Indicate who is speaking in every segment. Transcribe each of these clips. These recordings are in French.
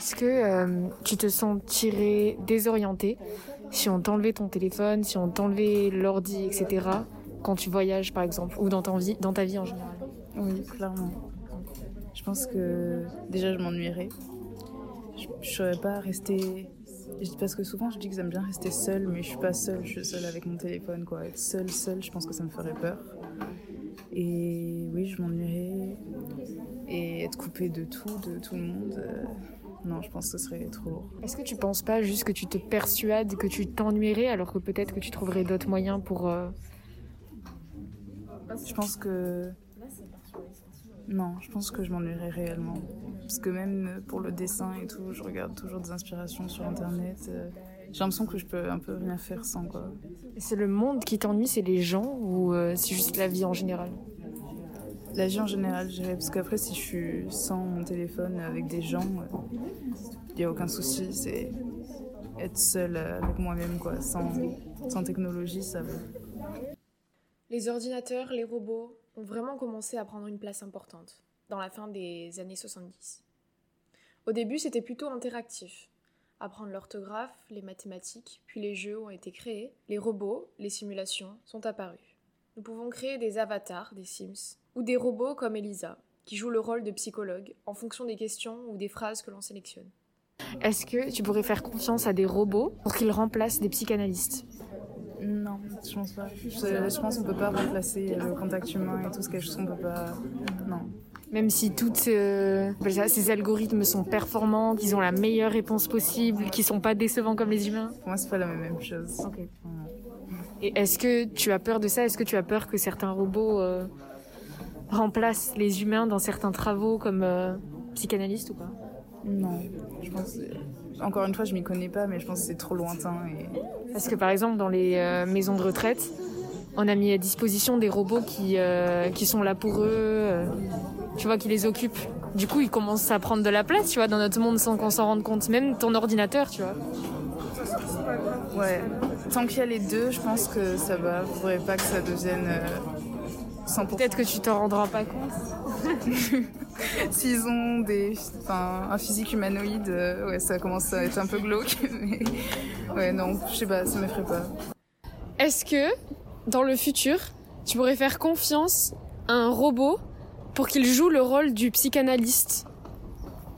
Speaker 1: Est-ce que euh, tu te sentirais désorienté si on t'enlevait ton téléphone, si on t'enlevait l'ordi, etc. quand tu voyages par exemple ou dans ta vie, dans ta vie en général?
Speaker 2: Oui, clairement. Je pense que déjà je m'ennuierais. Je ne saurais pas rester. Parce que souvent je dis que j'aime bien rester seule, mais je suis pas seule, je suis seule avec mon téléphone. Quoi. Être seule, seule, je pense que ça me ferait peur. Et oui, je m'ennuierais. Et être coupée de tout, de tout le monde. euh, Non, je pense que ce serait trop lourd.
Speaker 1: Est-ce que tu penses pas juste que tu te persuades que tu t'ennuierais alors que peut-être que tu trouverais d'autres moyens pour... euh,
Speaker 2: Je pense que. Non, je pense que je m'ennuierais réellement. Parce que même pour le dessin et tout, je regarde toujours des inspirations sur internet. euh, J'ai l'impression que je peux un peu rien faire sans quoi.
Speaker 1: C'est le monde qui t'ennuie, c'est les gens ou euh, c'est juste la vie en général?
Speaker 2: La vie en général, je dirais. Parce qu'après, si je suis sans mon téléphone avec des gens, il n'y a aucun souci. C'est être seule avec moi-même, quoi. Sans, sans technologie, ça va.
Speaker 1: Les ordinateurs, les robots ont vraiment commencé à prendre une place importante dans la fin des années 70. Au début, c'était plutôt interactif. Apprendre l'orthographe, les mathématiques, puis les jeux ont été créés, les robots, les simulations sont apparus. Nous pouvons créer des avatars, des Sims, ou des robots comme Elisa, qui jouent le rôle de psychologue en fonction des questions ou des phrases que l'on sélectionne. Est-ce que tu pourrais faire confiance à des robots pour qu'ils remplacent des psychanalystes?
Speaker 2: Non, je pense pas. Je, je pense qu'on peut pas remplacer le contact humain et tout ce quelque chose qu'on peut pas. Non.
Speaker 1: Même si toutes euh, ces algorithmes sont performants, qu'ils ont la meilleure réponse possible, qu'ils sont pas décevants comme les humains.
Speaker 2: Pour moi, c'est pas la même chose.
Speaker 1: Ok. Et est-ce que tu as peur de ça? Est-ce que tu as peur que certains robots euh, remplacent les humains dans certains travaux comme euh, psychanalyste ou pas?
Speaker 2: Non, je pense. Encore une fois, je m'y connais pas, mais je pense que c'est trop lointain. Et...
Speaker 1: Parce que par exemple, dans les euh, maisons de retraite, on a mis à disposition des robots qui, euh, qui sont là pour eux, euh, tu vois, qui les occupent. Du coup, ils commencent à prendre de la place, tu vois, dans notre monde sans qu'on s'en rende compte. Même ton ordinateur, tu vois.
Speaker 2: Ouais. Tant qu'il y a les deux, je pense que ça va. Faudrait pas que ça devienne euh, 100%.
Speaker 1: Peut-être que tu t'en rendras pas compte.
Speaker 2: S'ils ont des, un physique humanoïde, euh, ouais, ça commence à être un peu glauque. Mais ouais, non, je sais pas, ça m'effraie pas.
Speaker 1: Est-ce que, dans le futur, tu pourrais faire confiance à un robot pour qu'il joue le rôle du psychanalyste?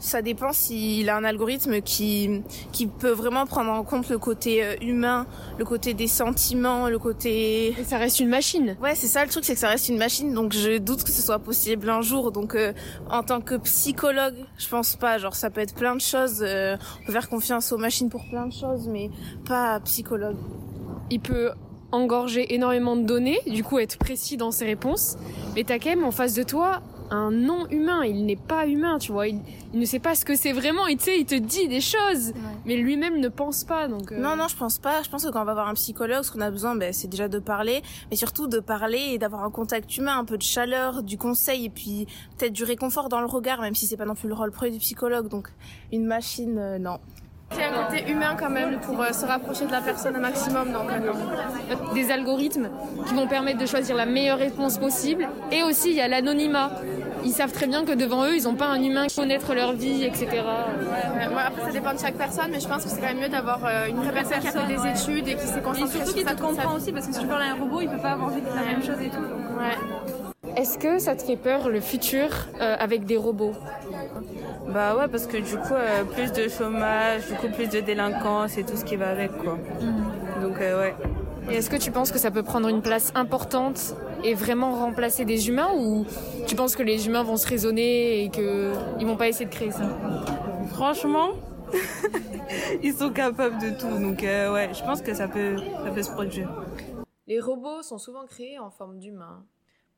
Speaker 3: Ça dépend s'il a un algorithme qui, qui peut vraiment prendre en compte le côté euh, humain, le côté des sentiments, le côté...
Speaker 1: Et ça reste une machine.
Speaker 3: Ouais, c'est ça le truc, c'est que ça reste une machine, donc je doute que ce soit possible un jour. Donc euh, en tant que psychologue, je pense pas. Genre ça peut être plein de choses. euh, on peut faire confiance aux machines pour plein de choses, mais pas psychologue.
Speaker 1: Il peut engorger énormément de données, du coup être précis dans ses réponses, mais t'as quand même en face de toi un non-humain, il n'est pas humain, tu vois, il, il ne sait pas ce que c'est vraiment, sais, il te dit des choses, mais lui-même ne pense pas, donc... euh,
Speaker 3: Non, non, je pense pas. Je pense que quand on va voir un psychologue, ce qu'on a besoin, ben, c'est déjà de parler, mais surtout de parler et d'avoir un contact humain, un peu de chaleur, du conseil et puis peut-être du réconfort dans le regard, même si c'est pas non plus le rôle premier du psychologue. Donc une machine, euh, non.
Speaker 4: Il y a un côté humain quand même pour euh, se rapprocher de la personne un maximum, donc non.
Speaker 1: des algorithmes qui vont permettre de choisir la meilleure réponse possible. Et aussi, il y a l'anonymat. Ils savent très bien que devant eux, ils n'ont pas un humain qui connaître leur vie, etc.
Speaker 4: Ouais, ouais. Moi, après, ça dépend de chaque personne, mais je pense que c'est quand même mieux d'avoir euh, une vraie personne qui a fait des études et qui s'est
Speaker 5: Et
Speaker 4: concentrée
Speaker 5: surtout
Speaker 4: sur
Speaker 5: qu'il te comprend aussi parce que si tu parles à un robot, il peut pas avoir vécu la même chose et tout. donc,
Speaker 4: Ouais.
Speaker 1: Est-ce que ça te fait peur le futur euh, avec des robots?
Speaker 6: Bah ouais, parce que du coup, euh, plus de chômage, du coup, plus de délinquance et tout ce qui va avec, quoi. Donc, euh, ouais.
Speaker 1: Et est-ce que tu penses que ça peut prendre une place importante et vraiment remplacer des humains ou tu penses que les humains vont se raisonner et qu'ils vont pas essayer de créer ça?
Speaker 6: Franchement, ils sont capables de tout. Donc, euh, ouais, je pense que ça peut, ça peut se produire.
Speaker 1: Les robots sont souvent créés en forme d'humains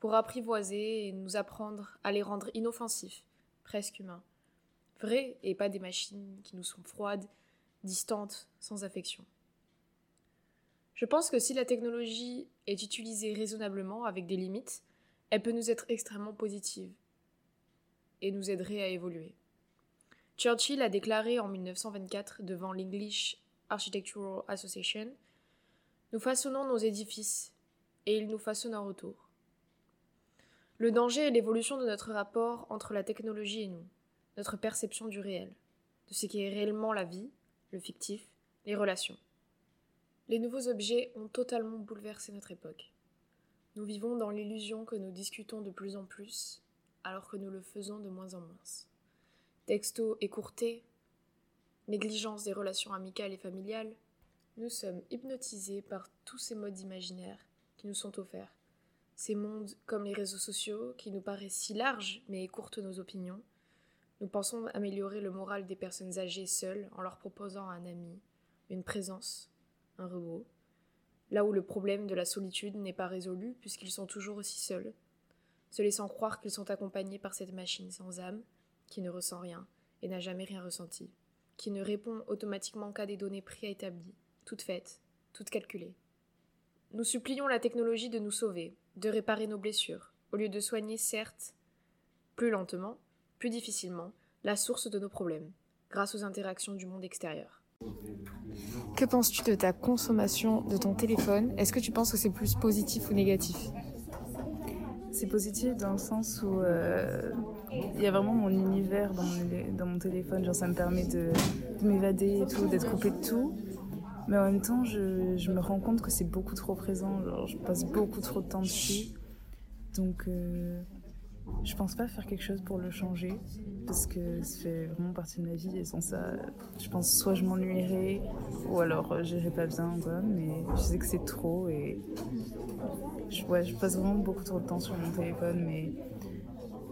Speaker 1: pour apprivoiser et nous apprendre à les rendre inoffensifs, presque humains. Vrais et pas des machines qui nous sont froides, distantes, sans affection. Je pense que si la technologie est utilisée raisonnablement avec des limites, elle peut nous être extrêmement positive et nous aiderait à évoluer. Churchill a déclaré en 1924 devant l'English Architectural Association Nous façonnons nos édifices et ils nous façonnent en retour. Le danger est l'évolution de notre rapport entre la technologie et nous, notre perception du réel. de ce qu'est réellement la vie, le fictif, les relations. Les nouveaux objets ont totalement bouleversé notre époque. Nous vivons dans l'illusion que nous discutons de plus en plus, alors que nous le faisons de moins en moins. Textos écourtés, négligence des relations amicales et familiales, nous sommes hypnotisés par tous ces modes imaginaires qui nous sont offerts. Ces mondes comme les réseaux sociaux qui nous paraissent si larges mais écourtent nos opinions. Nous pensons améliorer le moral des personnes âgées seules en leur proposant un ami, une présence, un robot, là où le problème de la solitude n'est pas résolu puisqu'ils sont toujours aussi seuls, se laissant croire qu'ils sont accompagnés par cette machine sans âme, qui ne ressent rien et n'a jamais rien ressenti, qui ne répond automatiquement qu'à des données préétablies, toutes faites, toutes calculées. Nous supplions la technologie de nous sauver, de réparer nos blessures, au lieu de soigner, certes, plus lentement, plus difficilement, la source de nos problèmes, grâce aux interactions du monde extérieur. Que penses-tu de ta consommation de ton téléphone? Est-ce que tu penses que c'est plus positif ou négatif?
Speaker 2: C'est positif dans le sens où euh, il y a vraiment mon univers dans mon, dans mon téléphone. Genre, ça me permet de, de m'évader et tout, d'être coupé de tout. Mais en même temps, je, je me rends compte que c'est beaucoup trop présent. Genre, je passe beaucoup trop de temps dessus. Donc, euh, je pense pas faire quelque chose pour le changer. Parce que ça fait vraiment partie de ma vie. Et sans ça, je pense soit je m'ennuierais, ou alors euh, j'irais pas bien. Quoi. Mais je sais que c'est trop. Et je, ouais, je passe vraiment beaucoup trop de temps sur mon téléphone. Mais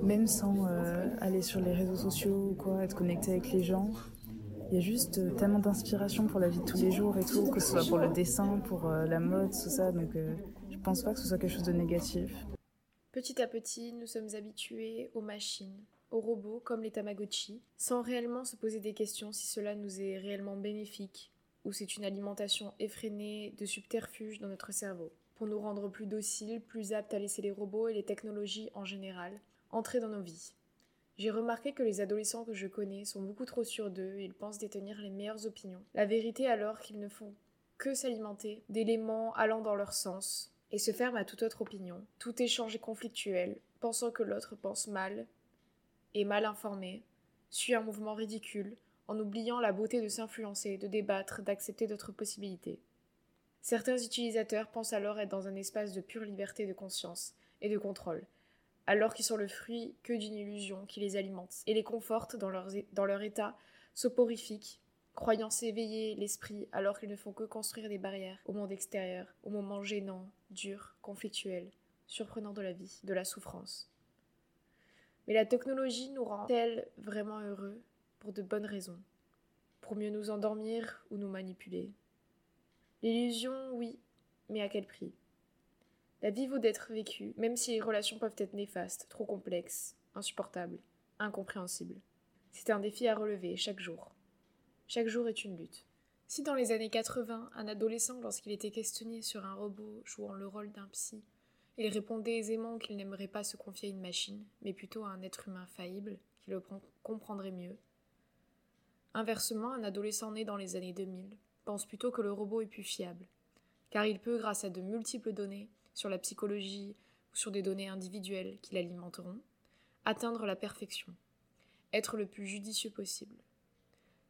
Speaker 2: même sans euh, aller sur les réseaux sociaux ou quoi, être connecté avec les gens, il y a juste euh, tellement d'inspiration pour la vie de tous les jours et tout, que ce soit pour le dessin, pour euh, la mode, tout ça. Donc euh, je pense pas que ce soit quelque chose de négatif.
Speaker 1: Petit à petit, nous sommes habitués aux machines, aux robots comme les Tamagotchi, sans réellement se poser des questions si cela nous est réellement bénéfique ou c'est une alimentation effrénée de subterfuges dans notre cerveau, pour nous rendre plus dociles, plus aptes à laisser les robots et les technologies en général entrer dans nos vies. J'ai remarqué que les adolescents que je connais sont beaucoup trop sûrs d'eux, ils pensent détenir les meilleures opinions. La vérité alors qu'ils ne font que s'alimenter d'éléments allant dans leur sens et se ferment à toute autre opinion. Tout échange est conflictuel, pensant que l'autre pense mal, est mal informé, suit un mouvement ridicule, en oubliant la beauté de s'influencer, de débattre, d'accepter d'autres possibilités. Certains utilisateurs pensent alors être dans un espace de pure liberté de conscience et de contrôle, alors qu'ils sont le fruit que d'une illusion qui les alimente et les conforte dans, leur état soporifique, croyant s'éveiller l'esprit alors qu'ils ne font que construire des barrières au monde extérieur, aux moments gênants, durs, conflictuels, surprenants de la vie, de la souffrance. Mais la technologie nous rend-elle vraiment heureux pour de bonnes raisons Pour mieux nous endormir ou nous manipuler L'illusion, oui, mais à quel prix? La vie vaut d'être vécue, même si les relations peuvent être néfastes, trop complexes, insupportables, incompréhensibles. C'est un défi à relever chaque jour. Chaque jour est une lutte. Si dans les années 80, un adolescent, lorsqu'il était questionné sur un robot jouant le rôle d'un psy, il répondait aisément qu'il n'aimerait pas se confier à une machine, mais plutôt à un être humain faillible, qui le comprendrait mieux. Inversement, un adolescent né dans les années 2000 pense plutôt que le robot est plus fiable, car il peut, grâce à de multiples données sur la psychologie ou sur des données individuelles qui l'alimenteront, atteindre la perfection, être le plus judicieux possible.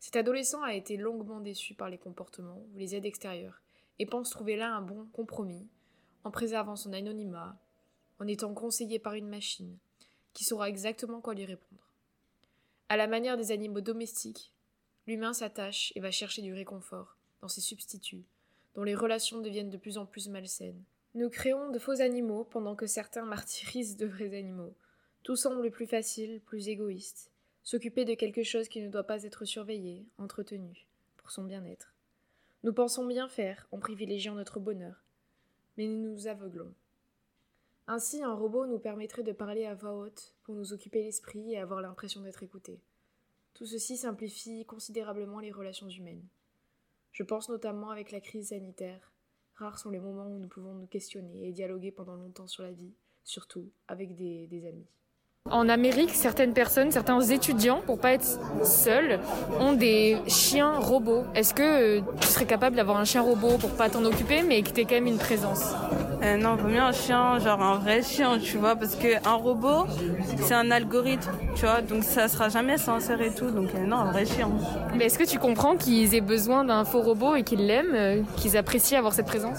Speaker 1: Cet adolescent a été longuement déçu par les comportements ou les aides extérieures et pense trouver là un bon compromis en préservant son anonymat, en étant conseillé par une machine qui saura exactement quoi lui répondre. À la manière des animaux domestiques, l'humain s'attache et va chercher du réconfort dans ses substituts, dont les relations deviennent de plus en plus malsaines. Nous créons de faux animaux pendant que certains martyrisent de vrais animaux. Tout semble plus facile, plus égoïste. S'occuper de quelque chose qui ne doit pas être surveillé, entretenu, pour son bien-être. Nous pensons bien faire en privilégiant notre bonheur, mais nous nous aveuglons. Ainsi, un robot nous permettrait de parler à voix haute pour nous occuper l'esprit et avoir l'impression d'être écouté. Tout ceci simplifie considérablement les relations humaines. Je pense notamment avec la crise sanitaire. Rares sont les moments où nous pouvons nous questionner et dialoguer pendant longtemps sur la vie, surtout avec des, amis. En Amérique, certaines personnes, certains étudiants, pour pas être seuls, ont des chiens robots. Est-ce que euh, tu serais capable d'avoir un chien robot pour pas t'en occuper, mais que t'aies quand même une présence?
Speaker 6: Euh, non, vaut mieux un chien, genre un vrai chien, tu vois, parce que un robot, c'est un algorithme, tu vois, donc ça sera jamais sincère et tout, donc euh, non, un vrai chien.
Speaker 1: Mais est-ce que tu comprends qu'ils aient besoin d'un faux robot et qu'ils l'aiment, euh, qu'ils apprécient avoir cette présence?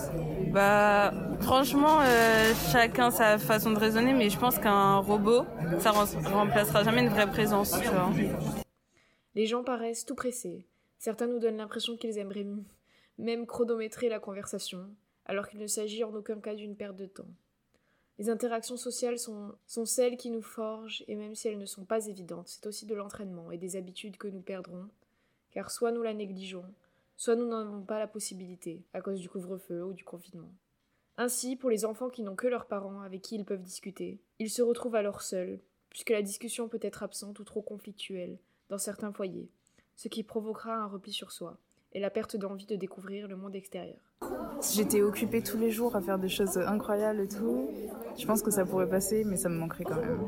Speaker 6: Bah, franchement, euh, chacun sa façon de raisonner, mais je pense qu'un robot, ça rem- remplacera jamais une vraie présence, tu vois.
Speaker 1: Les gens paraissent tout pressés. Certains nous donnent l'impression qu'ils aimeraient même chronométrer la conversation, alors qu'il ne s'agit en aucun cas d'une perte de temps. Les interactions sociales sont, celles qui nous forgent, et même si elles ne sont pas évidentes, c'est aussi de l'entraînement et des habitudes que nous perdrons, car soit nous la négligeons, soit nous n'en avons pas la possibilité, à cause du couvre-feu ou du confinement. Ainsi, pour les enfants qui n'ont que leurs parents avec qui ils peuvent discuter, ils se retrouvent alors seuls, puisque la discussion peut être absente ou trop conflictuelle dans certains foyers, ce qui provoquera un repli sur soi et la perte d'envie de découvrir le monde extérieur.
Speaker 2: Si j'étais occupée tous les jours à faire des choses incroyables et tout, je pense que ça pourrait passer, mais ça me manquerait quand même.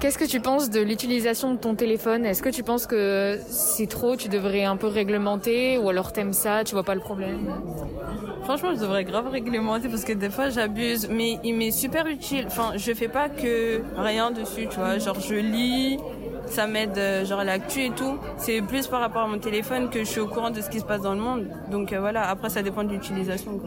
Speaker 1: Qu'est-ce que tu penses de l'utilisation de ton téléphone? Est-ce que tu penses que c'est trop, tu devrais un peu réglementer ou alors t'aimes ça, tu vois pas le problème?
Speaker 6: Franchement, je devrais grave réglementer parce que des fois j'abuse, mais il m'est super utile. Enfin, je fais pas que rien dessus, tu vois. Genre, je lis, ça m'aide, euh, genre l'actu et tout. C'est plus par rapport à mon téléphone que je suis au courant de ce qui se passe dans le monde. Donc euh, voilà, après ça dépend de l'utilisation.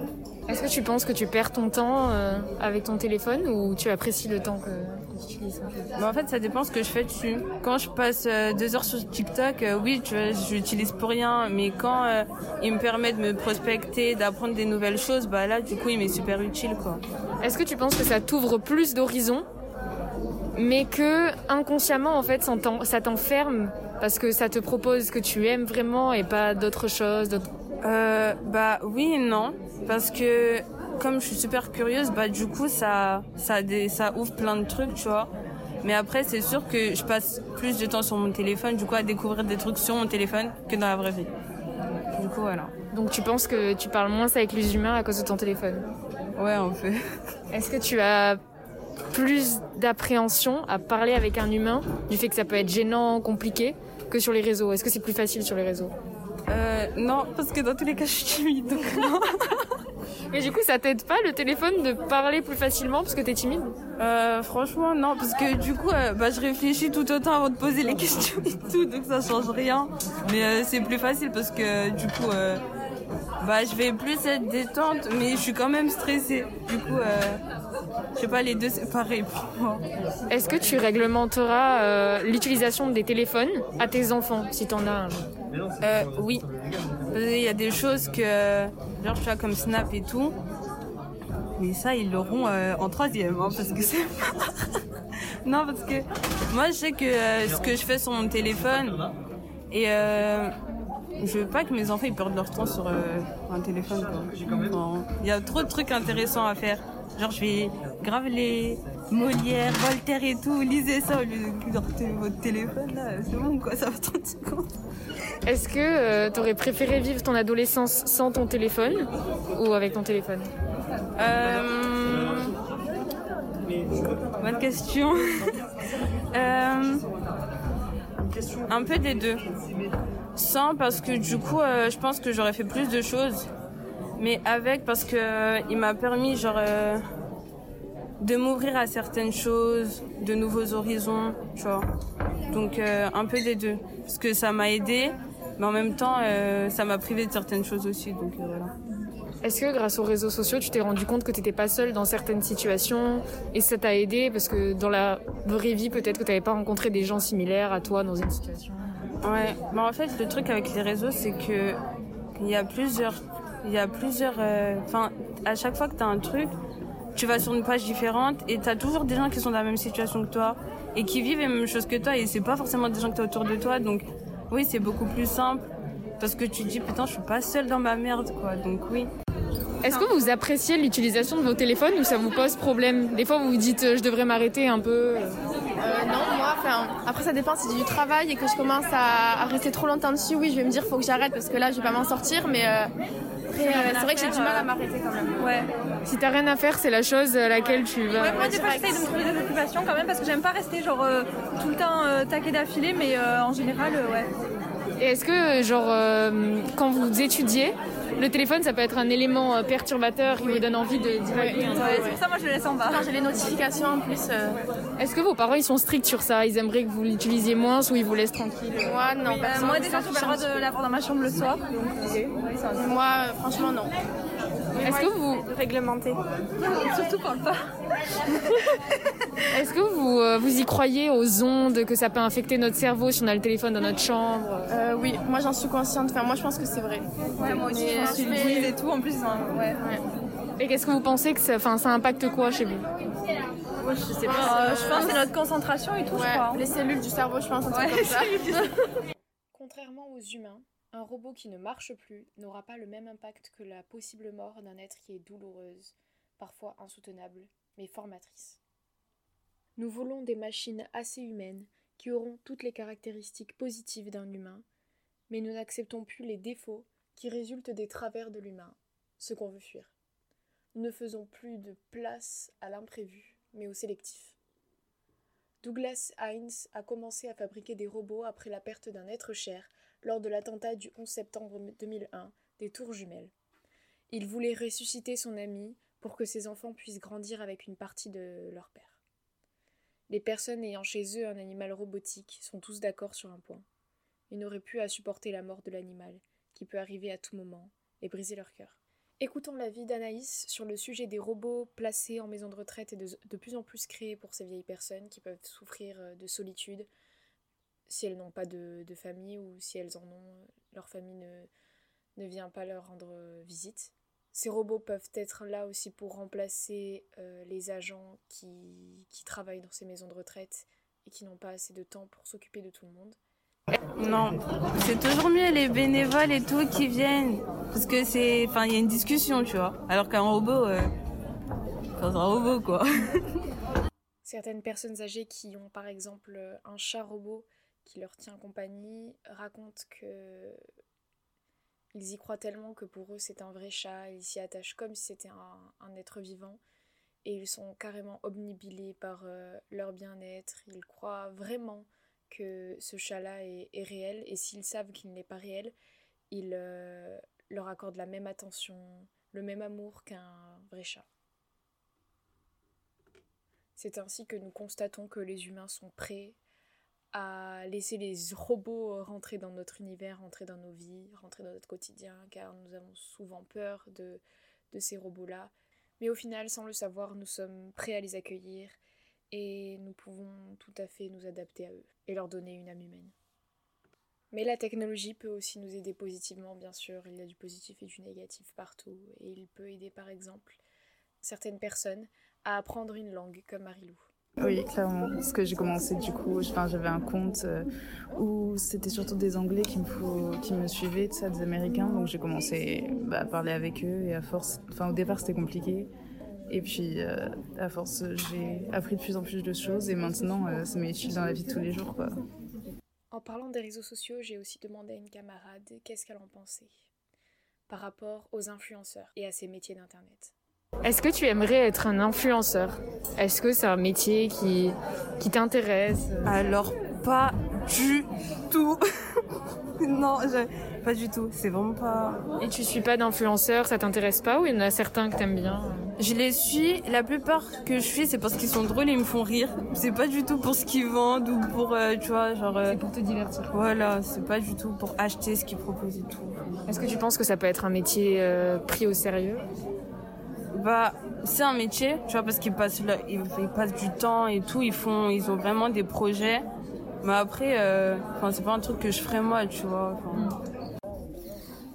Speaker 1: Est-ce que tu penses que tu perds ton temps euh, avec ton téléphone ou tu apprécies le temps que, que tu utilises
Speaker 6: Mais en fait, ça dépend ce que je fais dessus. Quand je passe euh, deux heures sur TikTok, euh, oui, tu vois, je l'utilise pour rien. Mais quand euh, il me permet de me prospecter, d'apprendre des nouvelles choses, bah là, du coup, il m'est super utile, quoi.
Speaker 1: Est-ce que tu penses que ça t'ouvre plus d'horizons, mais que inconsciemment, en fait, ça t'en- ça t'enferme parce que ça te propose ce que tu aimes vraiment et pas d'autres choses
Speaker 6: Euh, bah oui et non, parce que comme je suis super curieuse, bah du coup ça, ça, ouvre plein de trucs, tu vois. Mais après, c'est sûr que je passe plus de temps sur mon téléphone, du coup, à découvrir des trucs sur mon téléphone que dans la vraie vie. Du coup, voilà.
Speaker 1: Donc tu penses que tu parles moins avec les humains à cause de ton téléphone?
Speaker 6: Ouais, on fait.
Speaker 1: Est-ce que tu as plus d'appréhension à parler avec un humain du fait que ça peut être gênant, compliqué, que sur les réseaux Est-ce que c'est plus facile sur les réseaux
Speaker 6: Euh, non, parce que dans tous les cas, je suis timide, donc non.
Speaker 1: Mais du coup, ça t'aide pas le téléphone de parler plus facilement parce que t'es timide
Speaker 6: Euh, franchement, non, parce que du coup, euh, bah, je réfléchis tout autant avant de poser les questions et tout, donc ça change rien. Mais euh, c'est plus facile parce que du coup, euh, bah, je vais plus être détente, mais je suis quand même stressée. Du coup, euh, je sais pas, les deux c'est pareil pour moi.
Speaker 1: Est-ce que tu réglementeras euh, l'utilisation des téléphones à tes enfants si t'en as un?
Speaker 6: Euh, oui. Qu'il y a des choses que, genre, tu vois, comme Snap et tout. Mais ça, ils l'auront euh, en troisième, hein, parce que c'est... non, parce que moi, je sais que ce que je fais sur mon téléphone, et je veux pas que mes enfants ils perdent leur temps sur euh, un téléphone. quoi. Il y a trop de trucs intéressants à faire. Genre, je vais grave les Molière, Voltaire et tout, lisez ça au lieu de votre téléphone, là, c'est bon, quoi, ça va 30 secondes.
Speaker 1: Est-ce que euh, t'aurais préféré vivre ton adolescence sans ton téléphone ou avec ton téléphone?
Speaker 6: Euh... Bonne question. Euh, Un peu des deux. Sans parce que du coup, euh, je pense que j'aurais fait plus de choses. Mais avec parce que euh, il m'a permis genre euh, de m'ouvrir à certaines choses, de nouveaux horizons, tu vois. Donc euh, un peu des deux. Parce que ça m'a aidé, mais en même temps, euh, ça m'a privé de certaines choses aussi. Donc voilà.
Speaker 1: Est-ce que grâce aux réseaux sociaux, tu t'es rendu compte que t'étais pas seule dans certaines situations et ça t'a aidé? Parce que dans la vraie vie, peut-être que t'avais pas rencontré des gens similaires à toi dans une situation
Speaker 6: Ouais, mais en fait, le truc avec les réseaux, c'est que il y a plusieurs, il y a plusieurs, euh, enfin, à chaque fois que t'as un truc, tu vas sur une page différente et t'as toujours des gens qui sont dans la même situation que toi et qui vivent les mêmes choses que toi et c'est pas forcément des gens que t'as autour de toi, donc oui, c'est beaucoup plus simple parce que tu te dis putain, je suis pas seule dans ma merde, quoi. Donc oui.
Speaker 1: Est-ce que vous appréciez l'utilisation de vos téléphones ou ça vous pose problème? Des fois, vous vous dites euh, je devrais m'arrêter un peu.
Speaker 4: Euh, non, moi, enfin, après ça dépend si c'est du travail et que je commence à, à rester trop longtemps dessus, oui, je vais me dire faut que j'arrête parce que là je vais pas m'en sortir, mais euh, euh, c'est vrai que j'ai du mal à m'arrêter quand même.
Speaker 5: Ouais.
Speaker 1: Si t'as rien à faire, c'est la chose à laquelle tu vas.
Speaker 5: Ouais, moi des fois j'essaye de me trouver des occupations quand même parce que j'aime pas rester genre euh, tout le temps euh, taqué d'affilée, mais euh, en général, euh, ouais.
Speaker 1: Et est-ce que, genre, euh, quand vous étudiez, le téléphone, ça peut être un élément euh, perturbateur qui vous donne envie de divaguer.
Speaker 5: c'est pour ça moi je le laisse en bas.
Speaker 4: Quand j'ai les notifications en plus, euh,
Speaker 1: Est-ce que vos parents ils sont stricts sur ça? Ils aimeraient que vous l'utilisiez moins ou ils vous laissent tranquille?
Speaker 4: Moi non.
Speaker 5: Euh,
Speaker 4: personne
Speaker 5: moi
Speaker 4: ne
Speaker 5: déjà j'ai pas le droit de l'avoir dans ma chambre le soir.
Speaker 4: Moi, euh, franchement, non.
Speaker 1: Est-ce que vous,
Speaker 3: Réglementé.
Speaker 5: Surtout parle pas.
Speaker 1: est-ce que vous, euh, vous y croyez aux ondes que ça peut infecter notre cerveau si on a le téléphone dans notre chambre?
Speaker 4: Euh, oui, moi j'en suis consciente. Enfin, moi je pense que c'est vrai.
Speaker 5: Ouais, moi aussi
Speaker 4: Mais
Speaker 5: je suis bruit et tout en plus. hein, ouais.
Speaker 1: Et qu'est-ce que vous pensez que ça, enfin, ça impacte quoi chez vous?
Speaker 5: Je sais pas. je pense que c'est notre concentration et tout, je
Speaker 4: Ouais,
Speaker 5: crois.
Speaker 4: les cellules du cerveau, je pense, un truc
Speaker 5: Ouais,
Speaker 4: comme ça.
Speaker 1: Contrairement aux humains, un robot qui ne marche plus n'aura pas le même impact que la possible mort d'un être qui est douloureuse, parfois insoutenable, mais formatrice. Nous voulons des machines assez humaines qui auront toutes les caractéristiques positives d'un humain, mais nous n'acceptons plus les défauts qui résultent des travers de l'humain, ce qu'on veut fuir. Nous ne faisons plus de place à l'imprévu, mais au sélectif. Douglas Hines a commencé à fabriquer des robots après la perte d'un être cher lors de l'attentat du 11 septembre 2001 des Tours Jumelles. Il voulait ressusciter son ami pour que ses enfants puissent grandir avec une partie de leur père. Les personnes ayant chez eux un animal robotique sont tous d'accord sur un point. Ils n'auraient plus à supporter la mort de l'animal, qui peut arriver à tout moment, et briser leur cœur. Écoutons l'avis d'Anaïs sur le sujet des robots placés en maison de retraite et de, plus en plus créés pour ces vieilles personnes qui peuvent souffrir euh, de solitude si elles n'ont pas de, famille ou si elles en ont, euh, leur famille ne, ne vient pas leur rendre euh, visite. Ces robots peuvent être là aussi pour remplacer euh, les agents qui, qui travaillent dans ces maisons de retraite et qui n'ont pas assez de temps pour s'occuper de tout le monde.
Speaker 6: Non, c'est toujours mieux les bénévoles et tout qui viennent. Parce que c'est. Enfin, il y a une discussion, tu vois. Alors qu'un robot. Euh... enfin, c'est un robot, quoi.
Speaker 1: Certaines personnes âgées qui ont par exemple un chat robot qui leur tient compagnie racontent que ils y croient tellement que pour eux c'est un vrai chat, ils s'y attachent comme si c'était un, être vivant. Et ils sont carrément obnubilés par euh, leur bien-être, ils croient vraiment que ce chat-là est, est réel. Et s'ils savent qu'il n'est pas réel, ils euh, leur accordent la même attention, le même amour qu'un vrai chat. C'est ainsi que nous constatons que les humains sont prêts à laisser les robots rentrer dans notre univers, rentrer dans nos vies, rentrer dans notre quotidien, car nous avons souvent peur de, de ces robots-là. Mais au final, sans le savoir, nous sommes prêts à les accueillir et nous pouvons tout à fait nous adapter à eux et leur donner une âme humaine. Mais la technologie peut aussi nous aider positivement, bien sûr. Il y a du positif et du négatif partout. Et il peut aider, par exemple, certaines personnes à apprendre une langue, comme Marilou.
Speaker 2: Oui, clairement. Parce que j'ai commencé du coup, j'avais un compte euh, où c'était surtout des Anglais qui me, faut, qui me suivaient, de ça, des Américains. Donc j'ai commencé bah, à parler avec eux et à force, enfin au départ c'était compliqué. Et puis euh, à force j'ai appris de plus en plus de choses et maintenant euh, ça m'est utile dans la vie de tous les jours.
Speaker 1: En parlant des réseaux sociaux, j'ai aussi demandé à une camarade qu'est-ce qu'elle en pensait par rapport aux influenceurs et à ces métiers d'Internet. Est-ce que tu aimerais être un influenceur? Est-ce que c'est un métier qui, qui t'intéresse?
Speaker 6: Alors, pas du tout. non, je- pas du tout. C'est vraiment pas.
Speaker 1: Et tu suis pas d'influenceurs, ça t'intéresse pas ou il y en a certains que t'aimes bien?
Speaker 6: Je les suis. La plupart que je suis, c'est parce qu'ils sont drôles et ils me font rire. C'est pas du tout pour ce qu'ils vendent ou pour, euh, tu vois, genre. euh,
Speaker 1: pour te divertir.
Speaker 6: Voilà, c'est pas du tout pour acheter ce qu'ils proposent et tout.
Speaker 1: Est-ce que tu penses que ça peut être un métier euh, pris au sérieux?
Speaker 6: Bah, c'est un métier, tu vois, parce qu'ils passent, là, ils, ils passent du temps et tout, ils font, ils ont vraiment des projets. Mais après, euh, enfin, c'est pas un truc que je ferais moi, tu vois. enfin.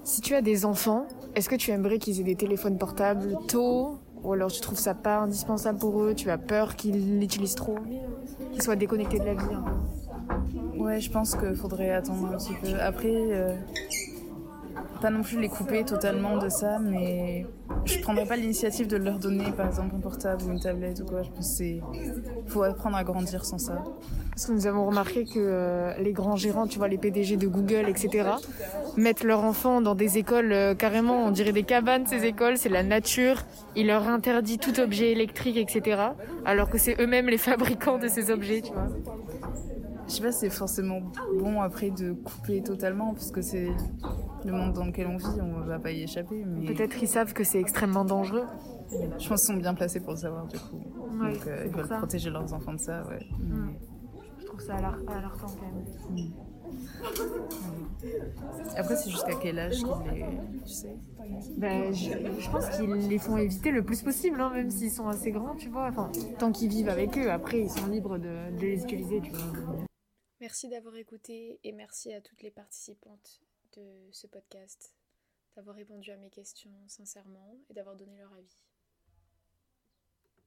Speaker 1: Si tu as des enfants, est-ce que tu aimerais qu'ils aient des téléphones portables tôt? Ou alors tu trouves ça pas indispensable pour eux Tu as peur qu'ils l'utilisent trop? Qu'ils soient déconnectés de la vie peu
Speaker 2: Ouais, je pense qu'il faudrait attendre un petit peu. Après, euh, pas non plus les couper totalement de ça, mais je prendrais pas l'initiative de leur donner par exemple un portable ou une tablette ou quoi. Je pense c'est. faut apprendre à grandir sans ça.
Speaker 1: Parce que nous avons remarqué que euh, les grands gérants, tu vois, les PDG de Google, etc., mettent leurs enfants dans des écoles euh, carrément, on dirait des cabanes, ces écoles, c'est la nature. Ils leur interdit tout objet électrique, etc., alors que c'est eux-mêmes les fabricants de ces objets, tu vois.
Speaker 2: Je sais pas si c'est forcément bon après de couper totalement parce que c'est. Le monde dans lequel on vit, on va pas y échapper. Mais
Speaker 1: Peut-être ils savent que c'est extrêmement dangereux.
Speaker 2: je pense qu'ils sont bien placés pour le savoir du coup.
Speaker 1: Ouais,
Speaker 2: Donc euh, ils veulent
Speaker 1: ça.
Speaker 2: protéger leurs enfants de ça, ouais.
Speaker 1: Mm. Je trouve ça alar- alertant quand même.
Speaker 2: Après, c'est jusqu'à quel âge qu'ils les. Tu sais?
Speaker 1: Ben, je, je pense qu'ils les font éviter le plus possible, hein, même s'ils sont assez grands, tu vois. Enfin, tant qu'ils vivent avec eux, après, ils sont libres de, de les utiliser, tu vois. Merci d'avoir écouté et merci à toutes les participantes de ce podcast, d'avoir répondu à mes questions sincèrement et d'avoir donné leur avis.